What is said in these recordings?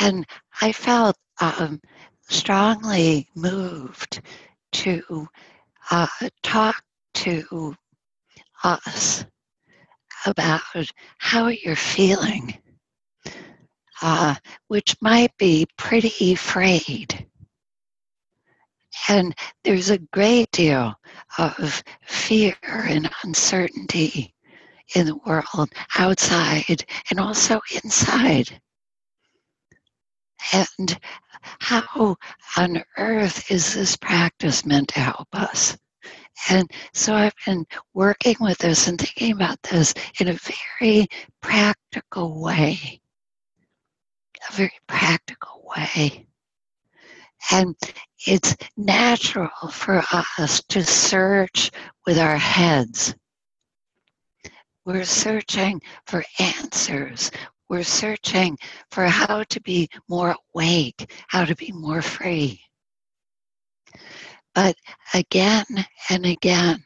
And I felt um, strongly moved to uh, talk to us about how you're feeling, uh, which might be pretty frayed. And there's a great deal of fear and uncertainty in the world, outside and also inside. And how on earth is this practice meant to help us? And so I've been working with this and thinking about this in a very practical way. A very practical way. And it's natural for us to search with our heads. We're searching for answers. We're searching for how to be more awake, how to be more free. But again and again,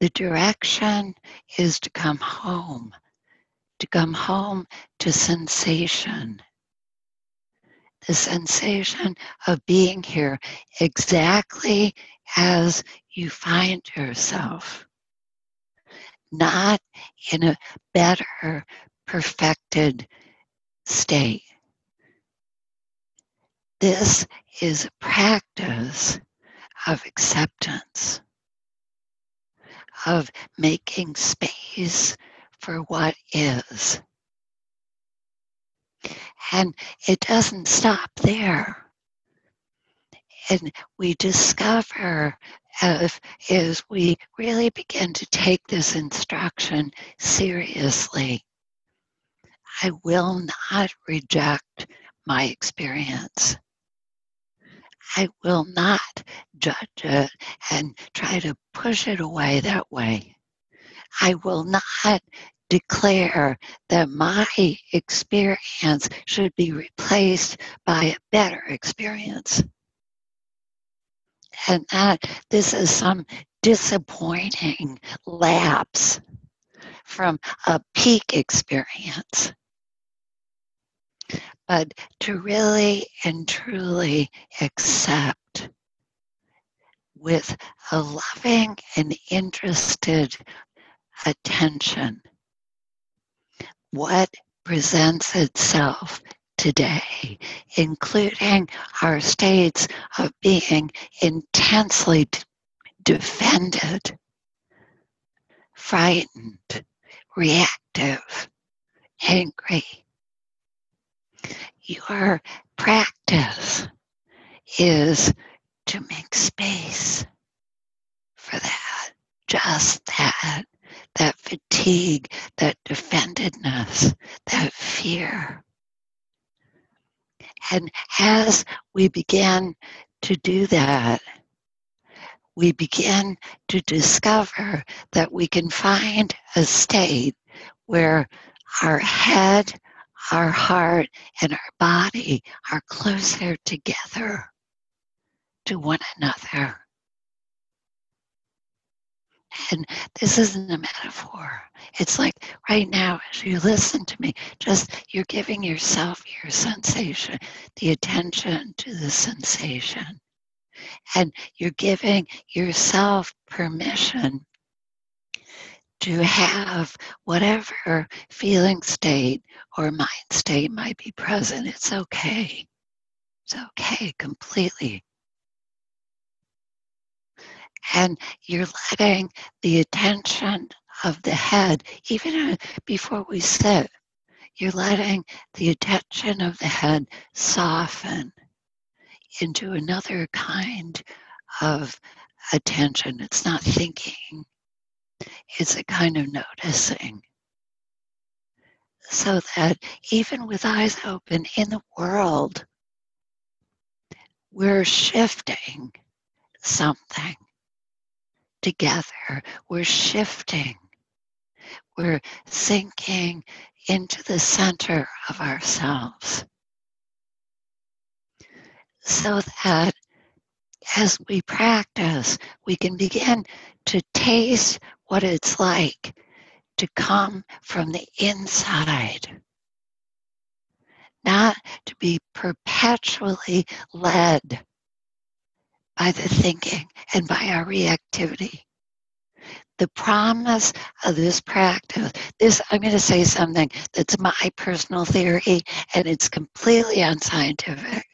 the direction is to come home, to come home to sensation. The sensation of being here exactly as you find yourself, not in a better, perfected state. This is a practice of acceptance, of making space for what is. And it doesn't stop there. And we discover as, as we really begin to take this instruction seriously, I will not reject my experience. I will not judge it and try to push it away that way. I will not declare that my experience should be replaced by a better experience. And that this is some disappointing lapse from a peak experience but to really and truly accept with a loving and interested attention what presents itself today, including our states of being intensely defended, frightened, reactive, angry, your practice is to make space for that, just that, that fatigue, that defendedness, that fear. And as we begin to do that, we begin to discover that we can find a state where our head our heart and our body are closer together to one another. And this isn't a metaphor. It's like right now, as you listen to me, just you're giving yourself your sensation, the attention to the sensation. And you're giving yourself permission to have whatever feeling state or mind state might be present. It's okay. It's okay completely. And you're letting the attention of the head, even before we sit, you're letting the attention of the head soften into another kind of attention. It's not thinking, it's a kind of noticing. So that even with eyes open in the world, we're shifting something together. We're shifting. We're sinking into the center of ourselves. So that as we practice, we can begin to taste what it's like to come from the inside. Not to be perpetually led by the thinking and by our reactivity. The promise of this practice, this, I'm going to say something that's my personal theory and it's completely unscientific.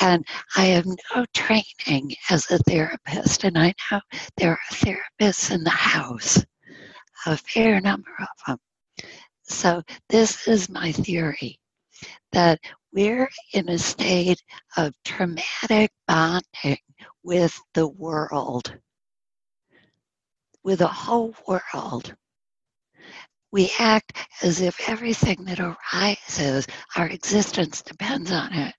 And I have no training as a therapist, and I know there are therapists in the house, a fair number of them. So, this is my theory that we're in a state of traumatic bonding with the world, with the whole world. We act as if everything that arises, our existence depends on it,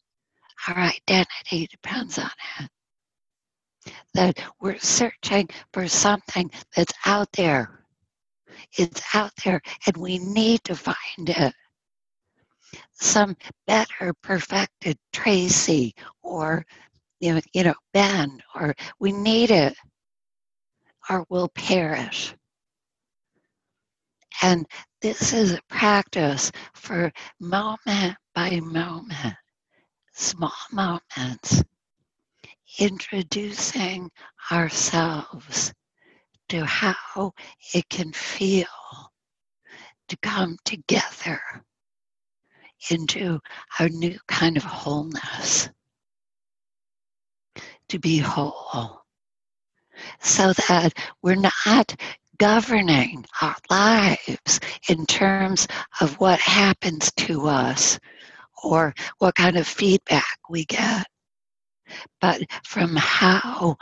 our identity depends on it. That we're searching for something that's out there. It's out there, and we need to find it some better perfected Tracy or you know, you know, Ben, or we need it, or we'll perish. And this is a practice for moment by moment, small moments, introducing ourselves to how it can feel to come together into a new kind of wholeness to be whole. So that we're not governing our lives in terms of what happens to us or what kind of feedback we get, but from how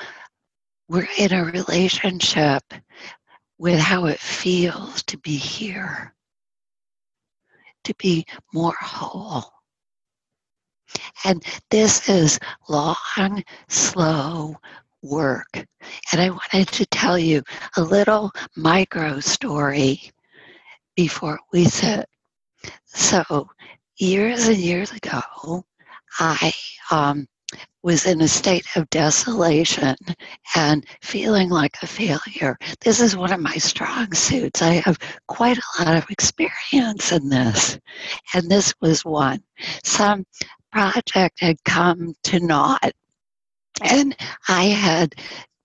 we're in a relationship with how it feels to be here, to be more whole. And this is long, slow work. And I wanted to tell you a little micro story before we sit. So, years and years ago, I um, was in a state of desolation and feeling like a failure. This is one of my strong suits. I have quite a lot of experience in this, and this was one. Some project had come to naught, and I had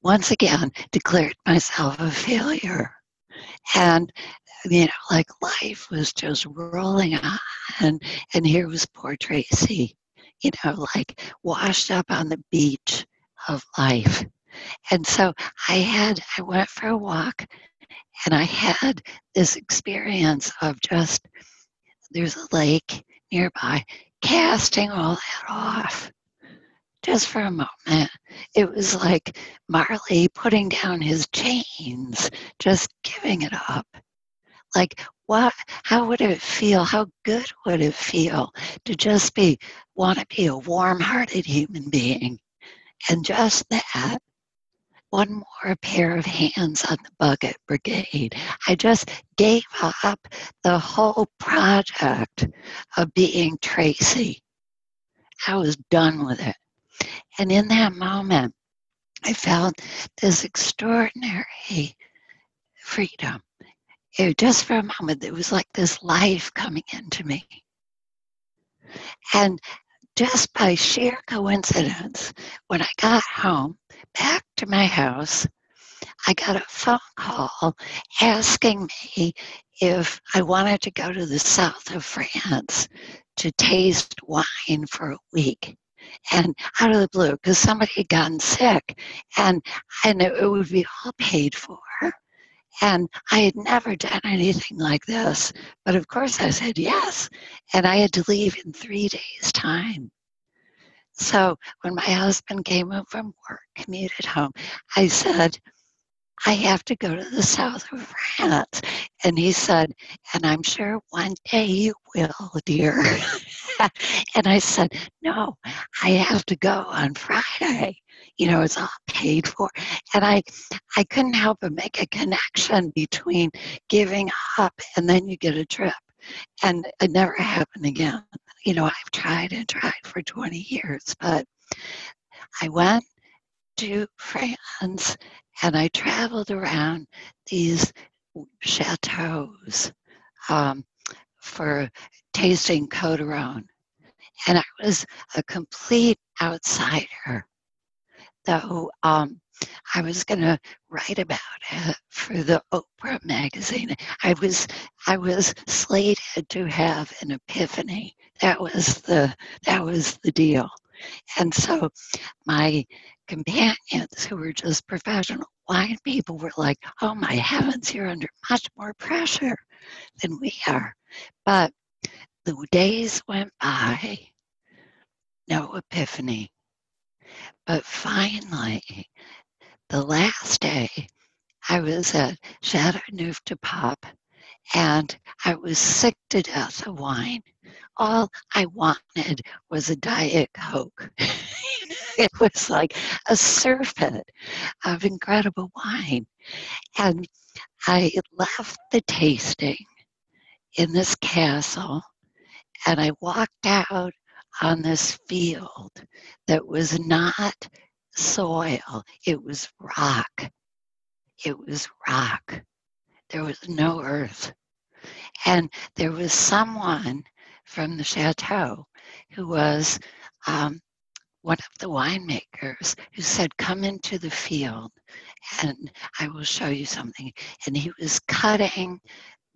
once again declared myself a failure. And you know, like life was just rolling on, and, and here was poor Tracy you know, like washed up on the beach of life. And so I had, I went for a walk and I had this experience of just, there's a lake nearby, casting all that off just for a moment. It was like Marley putting down his chains, just giving it up. Like, what, how would it feel? How good would it feel to just be, want to be a warm hearted human being? And just that, one more pair of hands on the bucket brigade. I just gave up the whole project of being Tracy. I was done with it. And in that moment, I felt this extraordinary freedom it, just for a moment, it was like this life coming into me. And just by sheer coincidence, when I got home back to my house, I got a phone call asking me if I wanted to go to the south of France to taste wine for a week. And out of the blue, because somebody had gotten sick, and and it, it would be all paid for. And I had never done anything like this. But of course, I said yes. And I had to leave in three days' time. So when my husband came home from work, commuted home, I said, I have to go to the south of France. And he said, And I'm sure one day you will, dear. and I said, No, I have to go on Friday you know it's all paid for and i i couldn't help but make a connection between giving up and then you get a trip and it never happened again you know i've tried and tried for 20 years but i went to france and i traveled around these chateaus um, for tasting Rhône And I was a complete outsider. Though um, I was going to write about it for the Oprah magazine. I was I was slated to have an epiphany. That was the that was the deal. And so my companions who were just professional wine people were like, oh my heavens, you're under much more pressure than we are. But the days went by, no epiphany. But finally, the last day, I was at Chateau Neuf du Pape and I was sick to death of wine. All I wanted was a Diet Coke. it was like a surfeit of incredible wine. And I left the tasting in this castle and I walked out on this field that was not soil, it was rock. It was rock. There was no earth. And there was someone from the chateau who was um, one of the winemakers who said, Come into the field and I will show you something. And he was cutting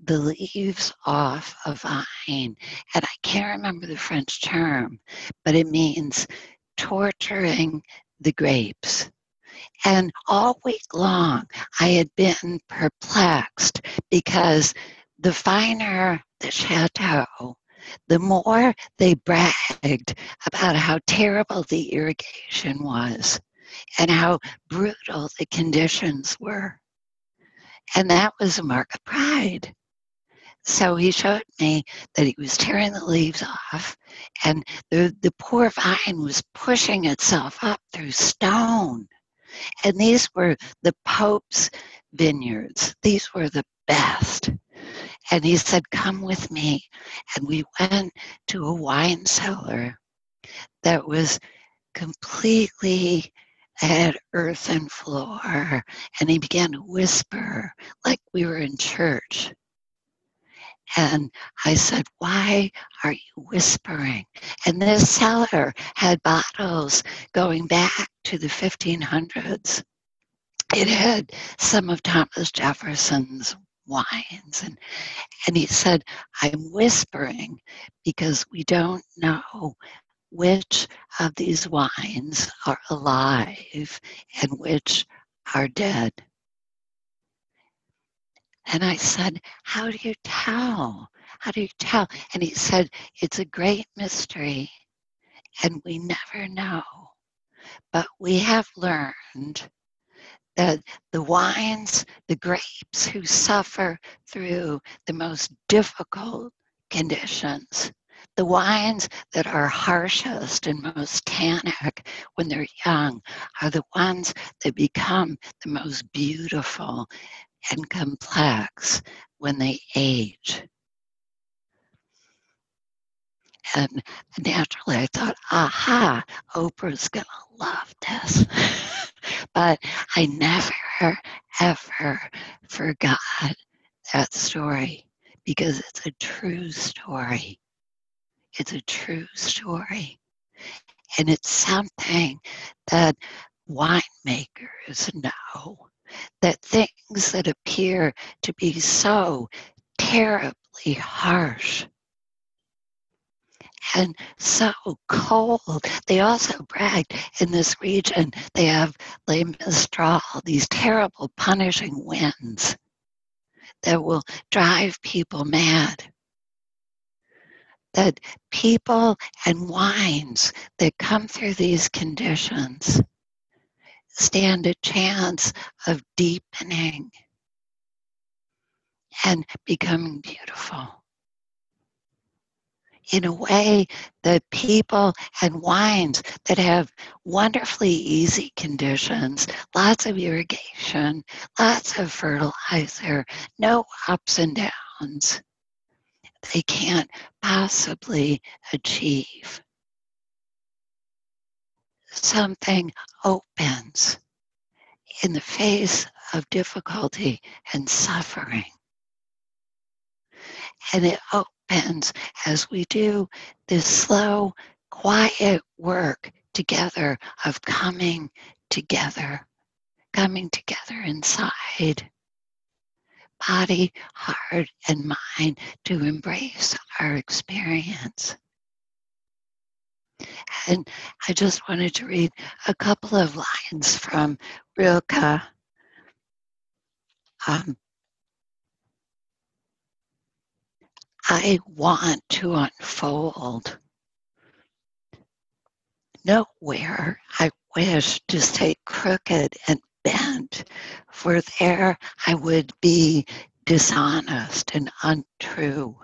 the leaves off a vine. And I can't remember the French term, but it means torturing the grapes. And all week long, I had been perplexed because the finer the chateau, the more they bragged about how terrible the irrigation was and how brutal the conditions were. And that was a mark of pride. So he showed me that he was tearing the leaves off, and the, the poor vine was pushing itself up through stone. And these were the Pope's vineyards, these were the best. And he said, Come with me. And we went to a wine cellar that was completely had earthen floor. And he began to whisper like we were in church. And I said, Why are you whispering? And this cellar had bottles going back to the 1500s. It had some of Thomas Jefferson's wines. And, and he said, I'm whispering because we don't know which of these wines are alive and which are dead. And I said, How do you tell? How do you tell? And he said, It's a great mystery, and we never know. But we have learned that the wines, the grapes who suffer through the most difficult conditions, the wines that are harshest and most tannic when they're young, are the ones that become the most beautiful and complex when they age. And naturally, I thought, aha, Oprah's going to love this. but I never, ever forgot that story because it's a true story. It's a true story. And it's something that winemakers know that things that appear to be so terribly harsh and so cold. They also bragged in this region, they have Les Mistral, these terrible punishing winds that will drive people mad. That people and wines that come through these conditions stand a chance of deepening and becoming beautiful in a way that people and wines that have wonderfully easy conditions, lots of irrigation, lots of fertilizer, no ups and downs, they can't possibly achieve something opens in the face of difficulty and suffering. And it happens as we do this slow, quiet work together of coming together, coming together inside body, heart, and mind to embrace our experience. And I just wanted to read a couple of lines from Rilke. Um, I want to unfold. Nowhere I wish to stay crooked and bent, for there I would be dishonest and untrue.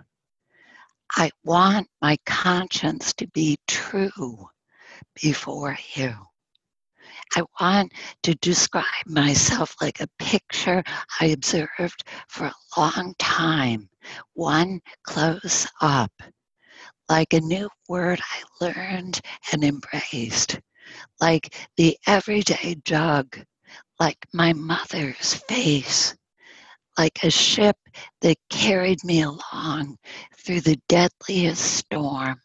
I want my conscience to be true before you. I want to describe myself like a picture I observed for a long time, one close up, like a new word I learned and embraced, like the everyday jug, like my mother's face, like a ship that carried me along through the deadliest storm.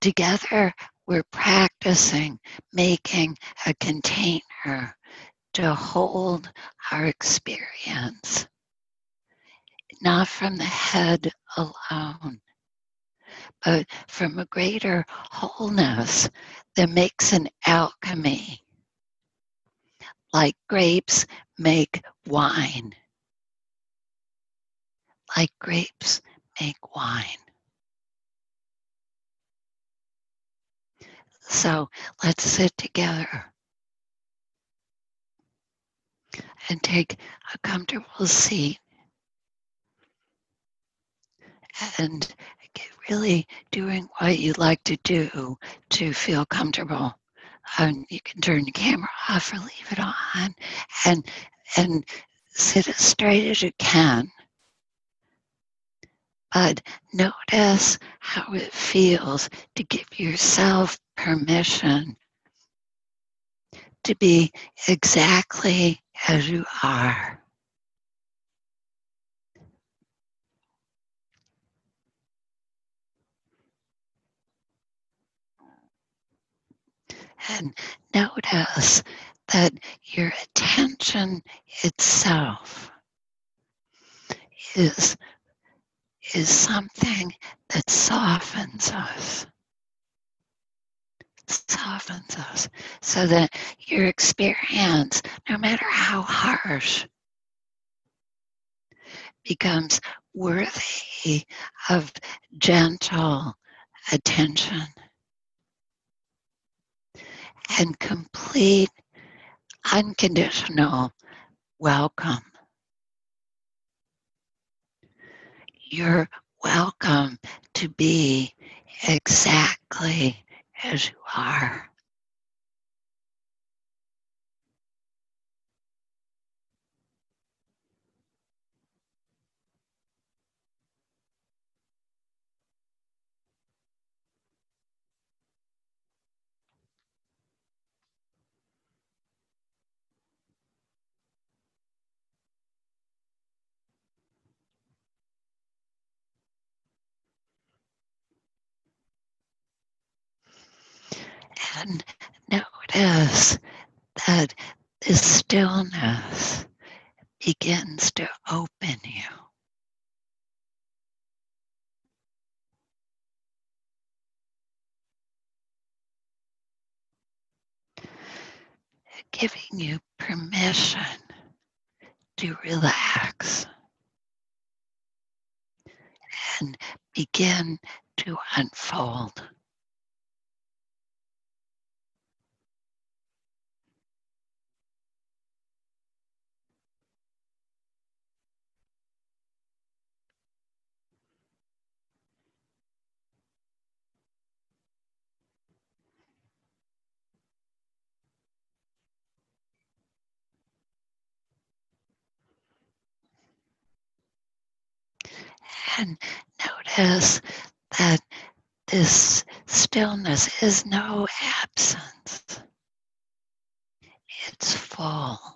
Together, we're practicing making a container to hold our experience, not from the head alone, but from a greater wholeness that makes an alchemy. Like grapes make wine. Like grapes make wine. So let's sit together and take a comfortable seat and get really doing what you like to do to feel comfortable. Um, you can turn the camera off or leave it on and and sit as straight as you can. But notice how it feels to give yourself permission to be exactly as you are. And notice that your attention itself is, is something that softens us softens us so that your experience, no matter how harsh, becomes worthy of gentle attention and complete unconditional welcome. You're welcome to be exactly as you are. And notice that this stillness begins to open you. Giving you permission to relax and begin to unfold. And notice that this stillness is no absence, it's full.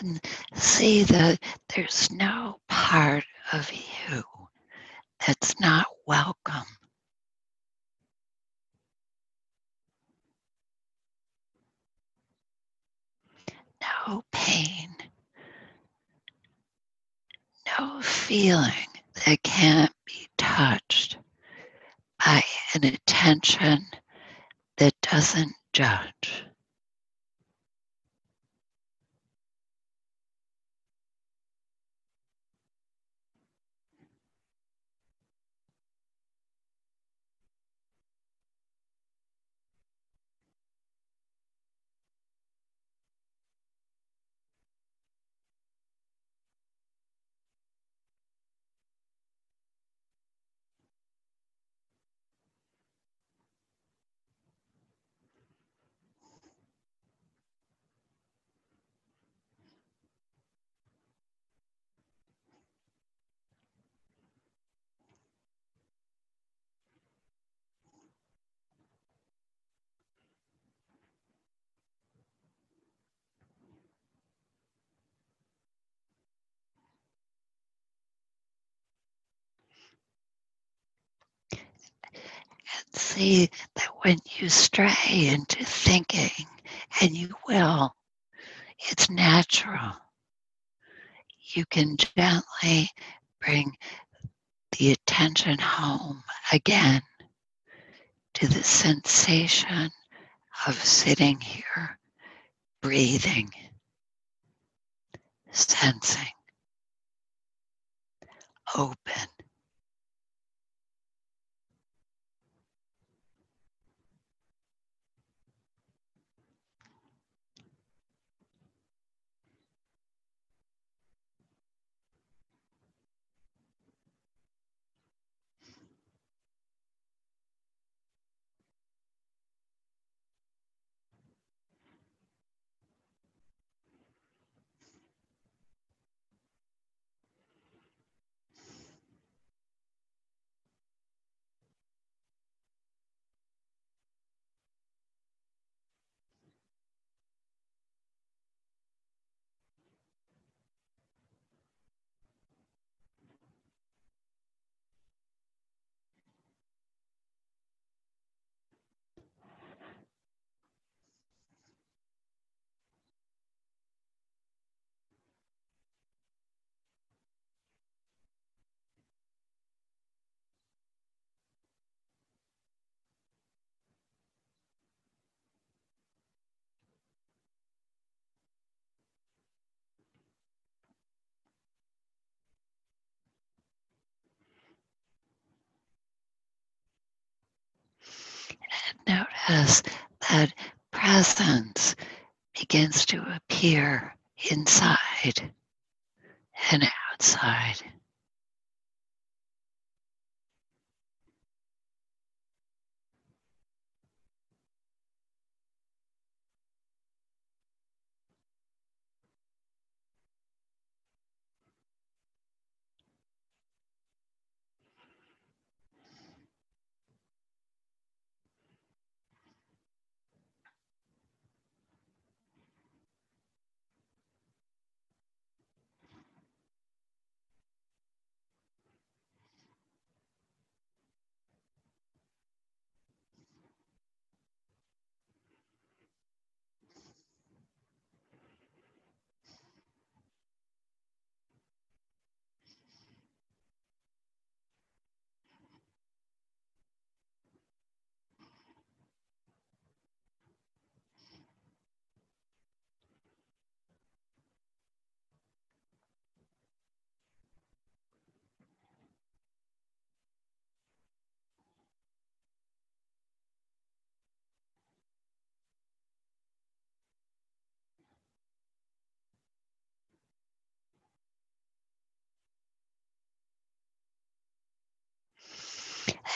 And see that there's no part of you that's not welcome. No pain, no feeling that can't be touched by an attention that doesn't judge. And see that when you stray into thinking, and you will, it's natural. You can gently bring the attention home again to the sensation of sitting here, breathing, sensing, open. Notice that presence begins to appear inside and outside.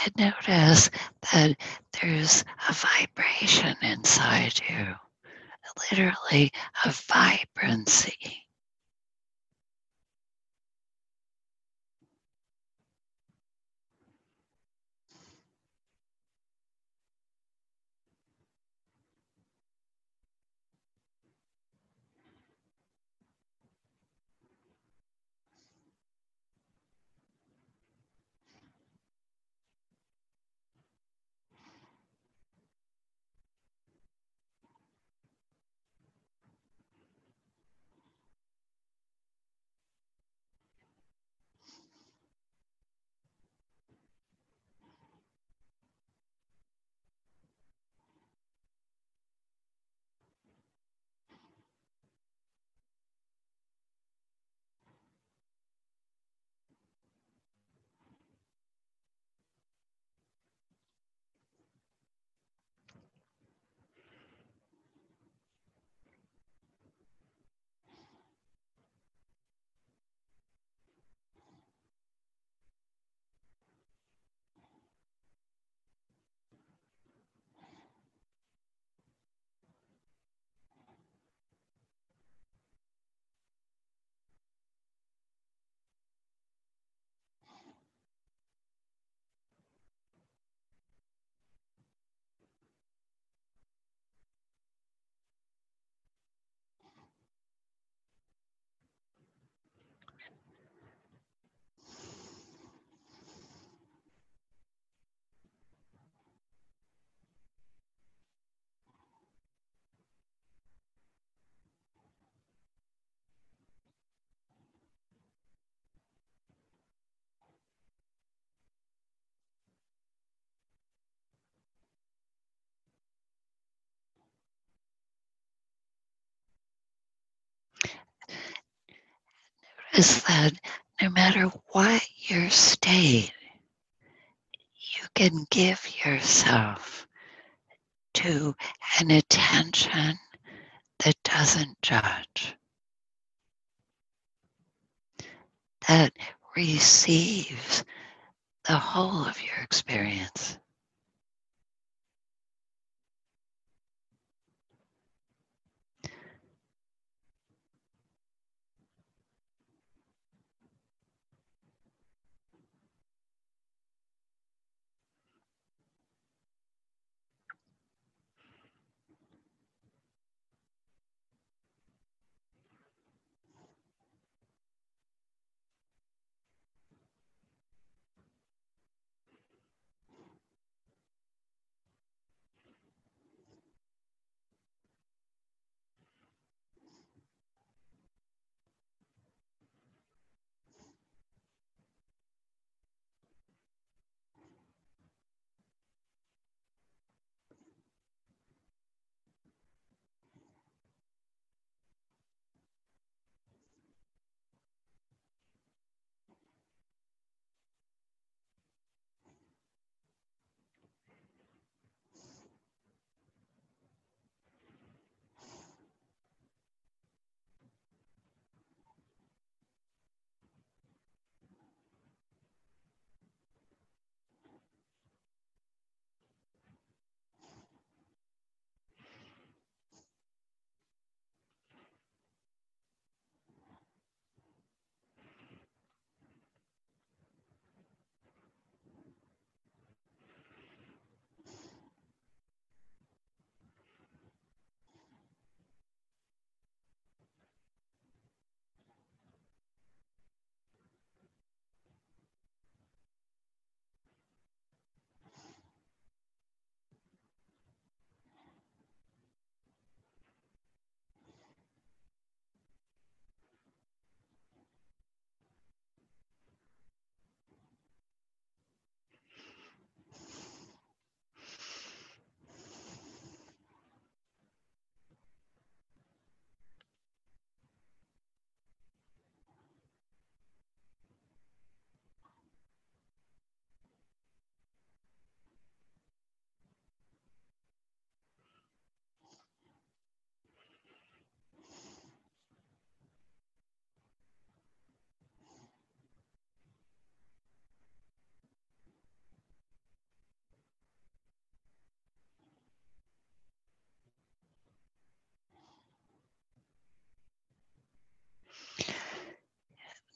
And notice that there's a vibration inside you, literally a vibrancy. Is that no matter what your state, you can give yourself to an attention that doesn't judge, that receives the whole of your experience.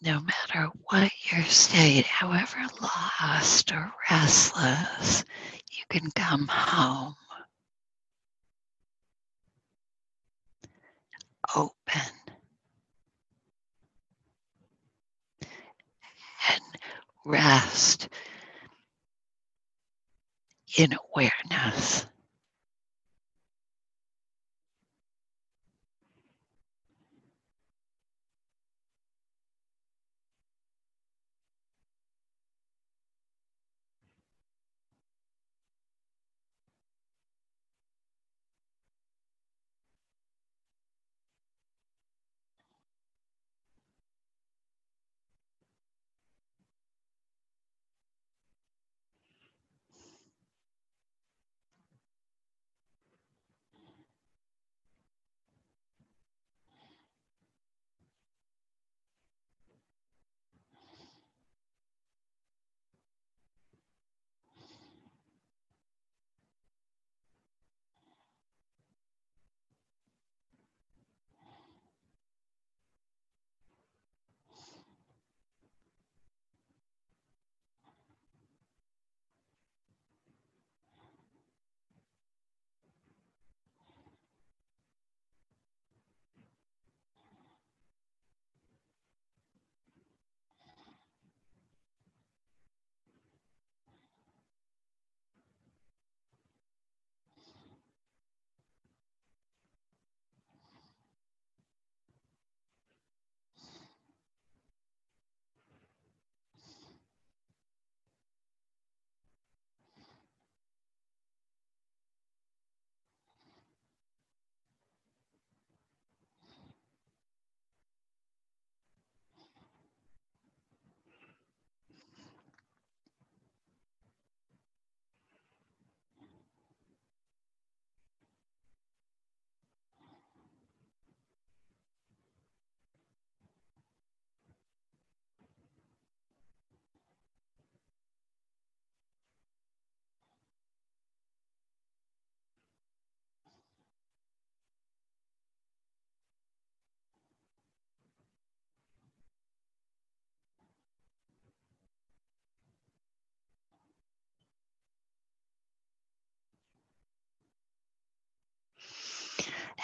No matter what your state, however lost or restless, you can come home open and rest in awareness.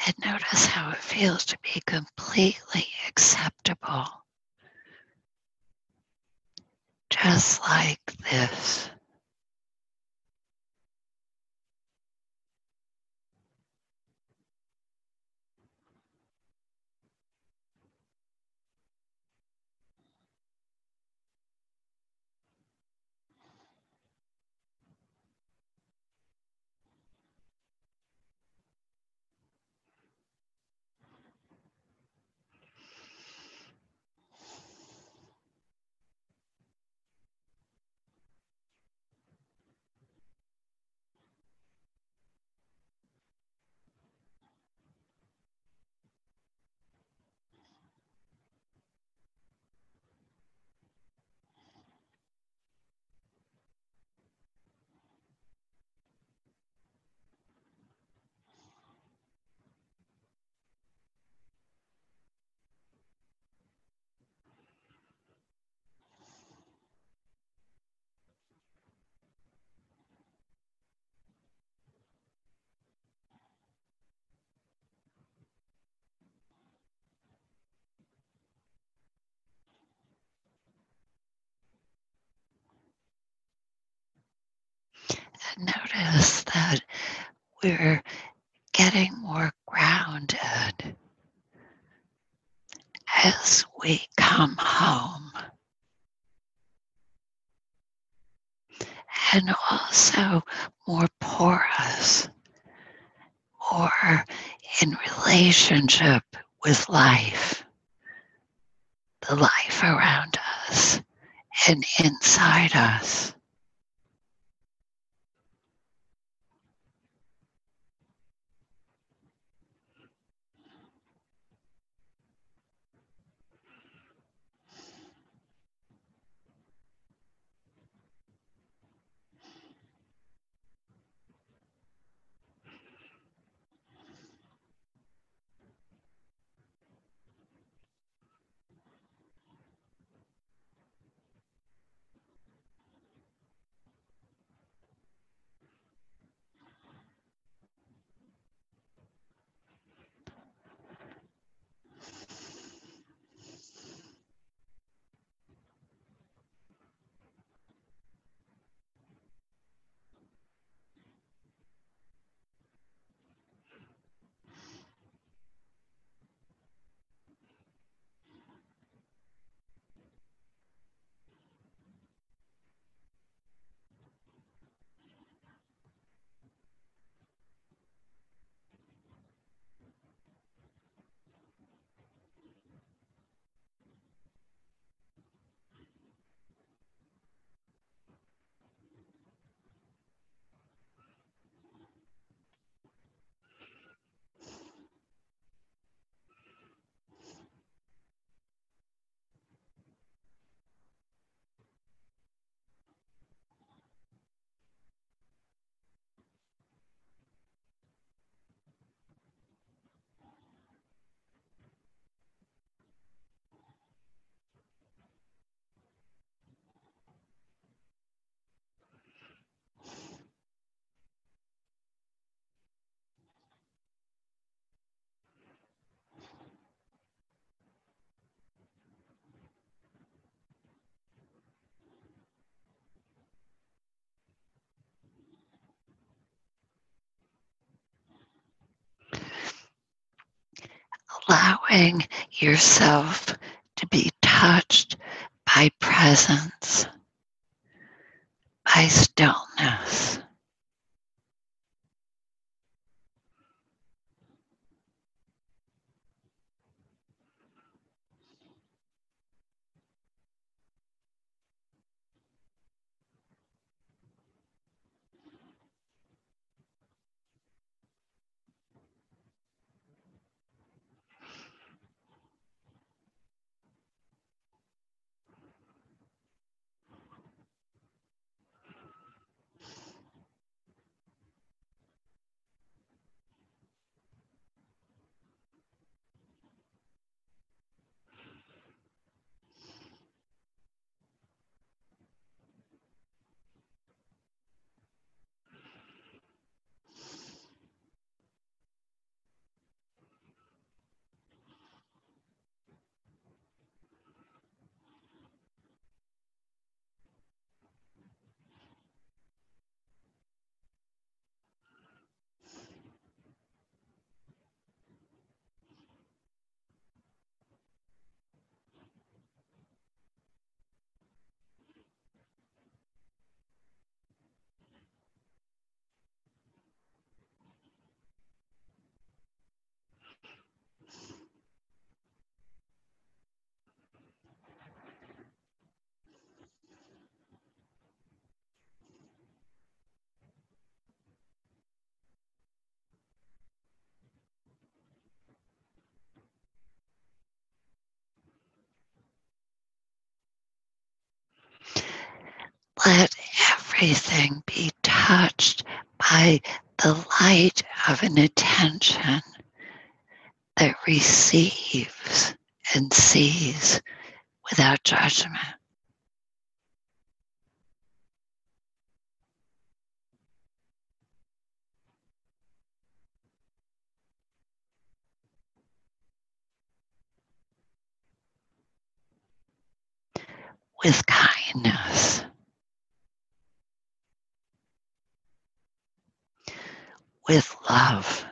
And notice how it feels to be completely acceptable. Just like this. Notice that we're getting more grounded as we come home. And also more porous or in relationship with life, the life around us and inside us. Allowing yourself to be touched by presence, by stillness. Let everything be touched by the light of an attention that receives and sees without judgment. With kindness. With love.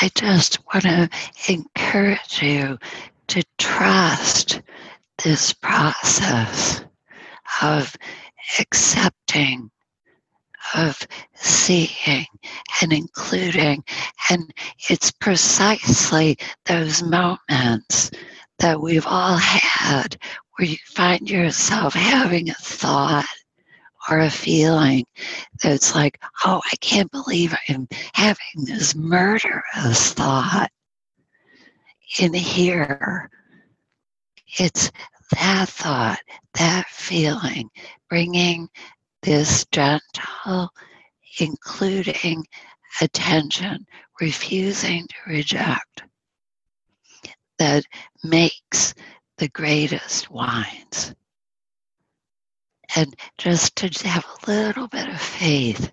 I just want to encourage you to trust this process of accepting, of seeing and including. And it's precisely those moments that we've all had where you find yourself having a thought or a feeling that's like, oh, I can't believe I'm having this murderous thought in here. It's that thought, that feeling, bringing this gentle, including attention, refusing to reject, that makes the greatest wines and just to have a little bit of faith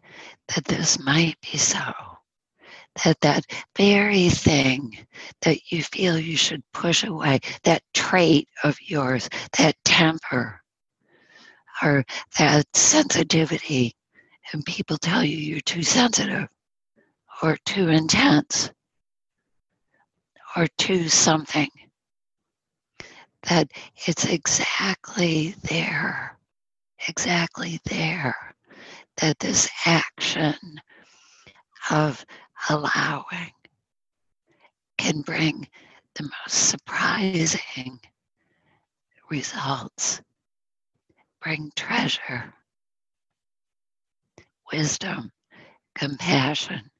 that this might be so. That that very thing that you feel you should push away, that trait of yours, that temper, or that sensitivity, and people tell you you're too sensitive, or too intense, or too something, that it's exactly there exactly there that this action of allowing can bring the most surprising results, bring treasure, wisdom, compassion.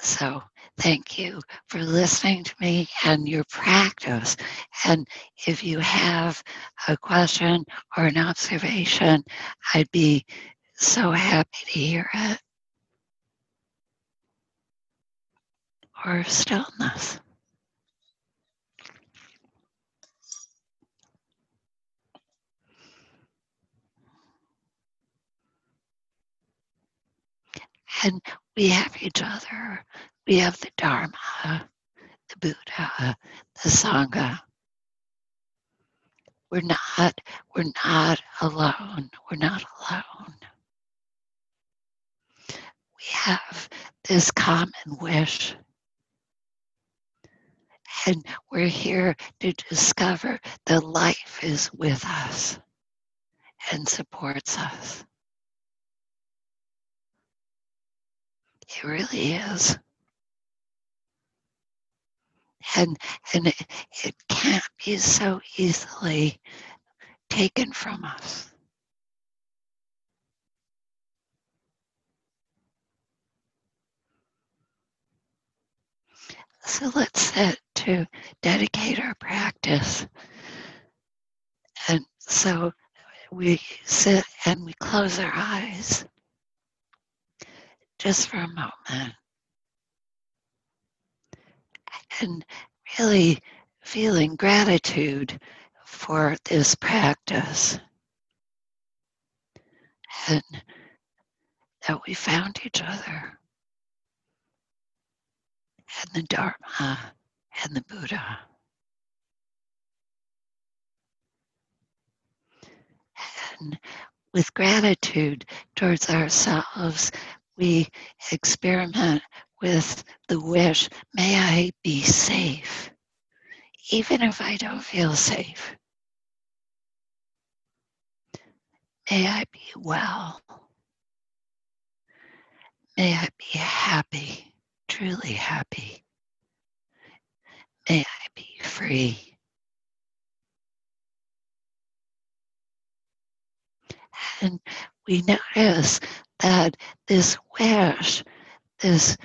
So Thank you for listening to me and your practice. And if you have a question or an observation, I'd be so happy to hear it. Or stillness. And we have each other we have the Dharma, the Buddha, the Sangha. We're not, we're not alone. We're not alone. We have this common wish. And we're here to discover that life is with us and supports us. It really is and and it, it can't be so easily taken from us. So let's set to dedicate our practice. And so we sit and we close our eyes just for a moment. And really feeling gratitude for this practice. And that we found each other and the Dharma and the Buddha. And with gratitude towards ourselves, we experiment with the wish, may I be safe, even if I don't feel safe. May I be well. May I be happy truly happy. May I be free. And we notice that this wish, this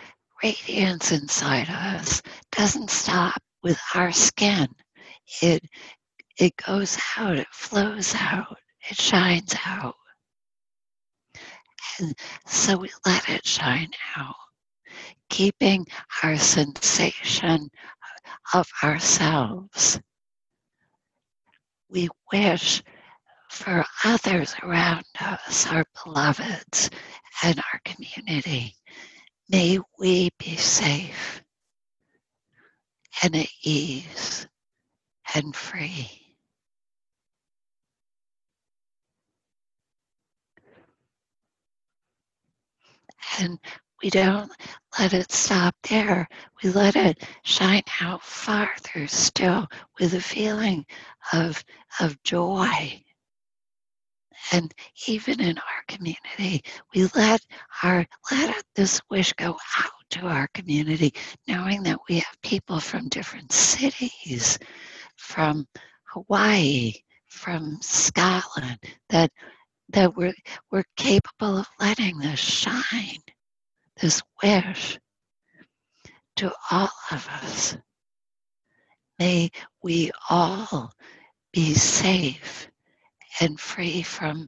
radiance inside us, doesn't stop with our skin. It, it goes out, it flows out, it shines out. And so we let it shine out keeping our sensation of ourselves. We wish for others around us, our beloveds, and our community. May we be safe and at ease and free. And we don't let it stop there. We let it shine out farther still with a feeling of, of joy. And even in our community, we let our let this wish go out to our community, knowing that we have people from different cities, from Hawaii, from Scotland, that that we're we're capable of letting this shine this wish to all of us. May we all be safe and free from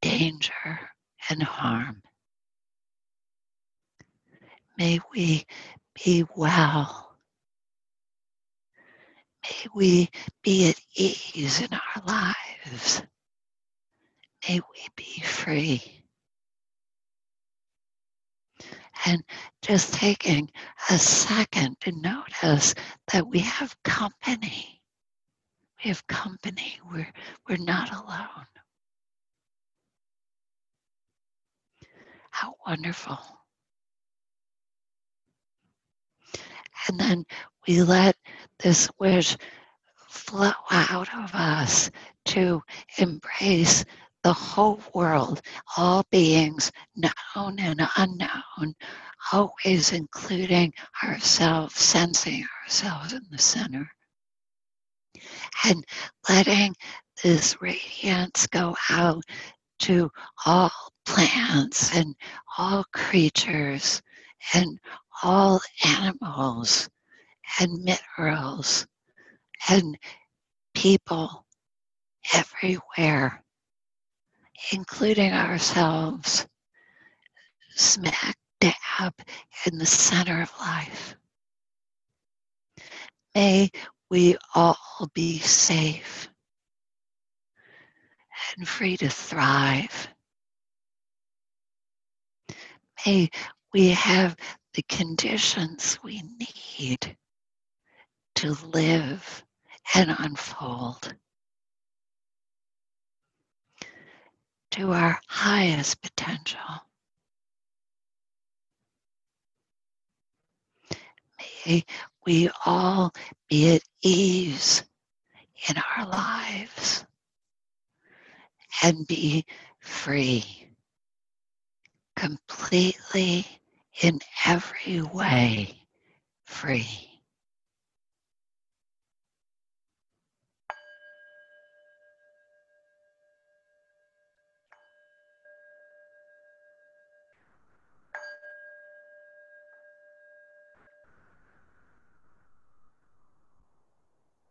danger and harm. May we be well. May we be at ease in our lives. May we be free and just taking a second to notice that we have company. We have company. We're, we're not alone. How wonderful. And then we let this wish flow out of us to embrace the whole world, all beings, known and unknown, always including ourselves, sensing ourselves in the center. And letting this radiance go out to all plants and all creatures and all animals and minerals and people everywhere including ourselves, smack dab in the center of life. May we all be safe and free to thrive. May we have the conditions we need to live and unfold. to our highest potential. May we all be at ease in our lives and be free completely in every way free.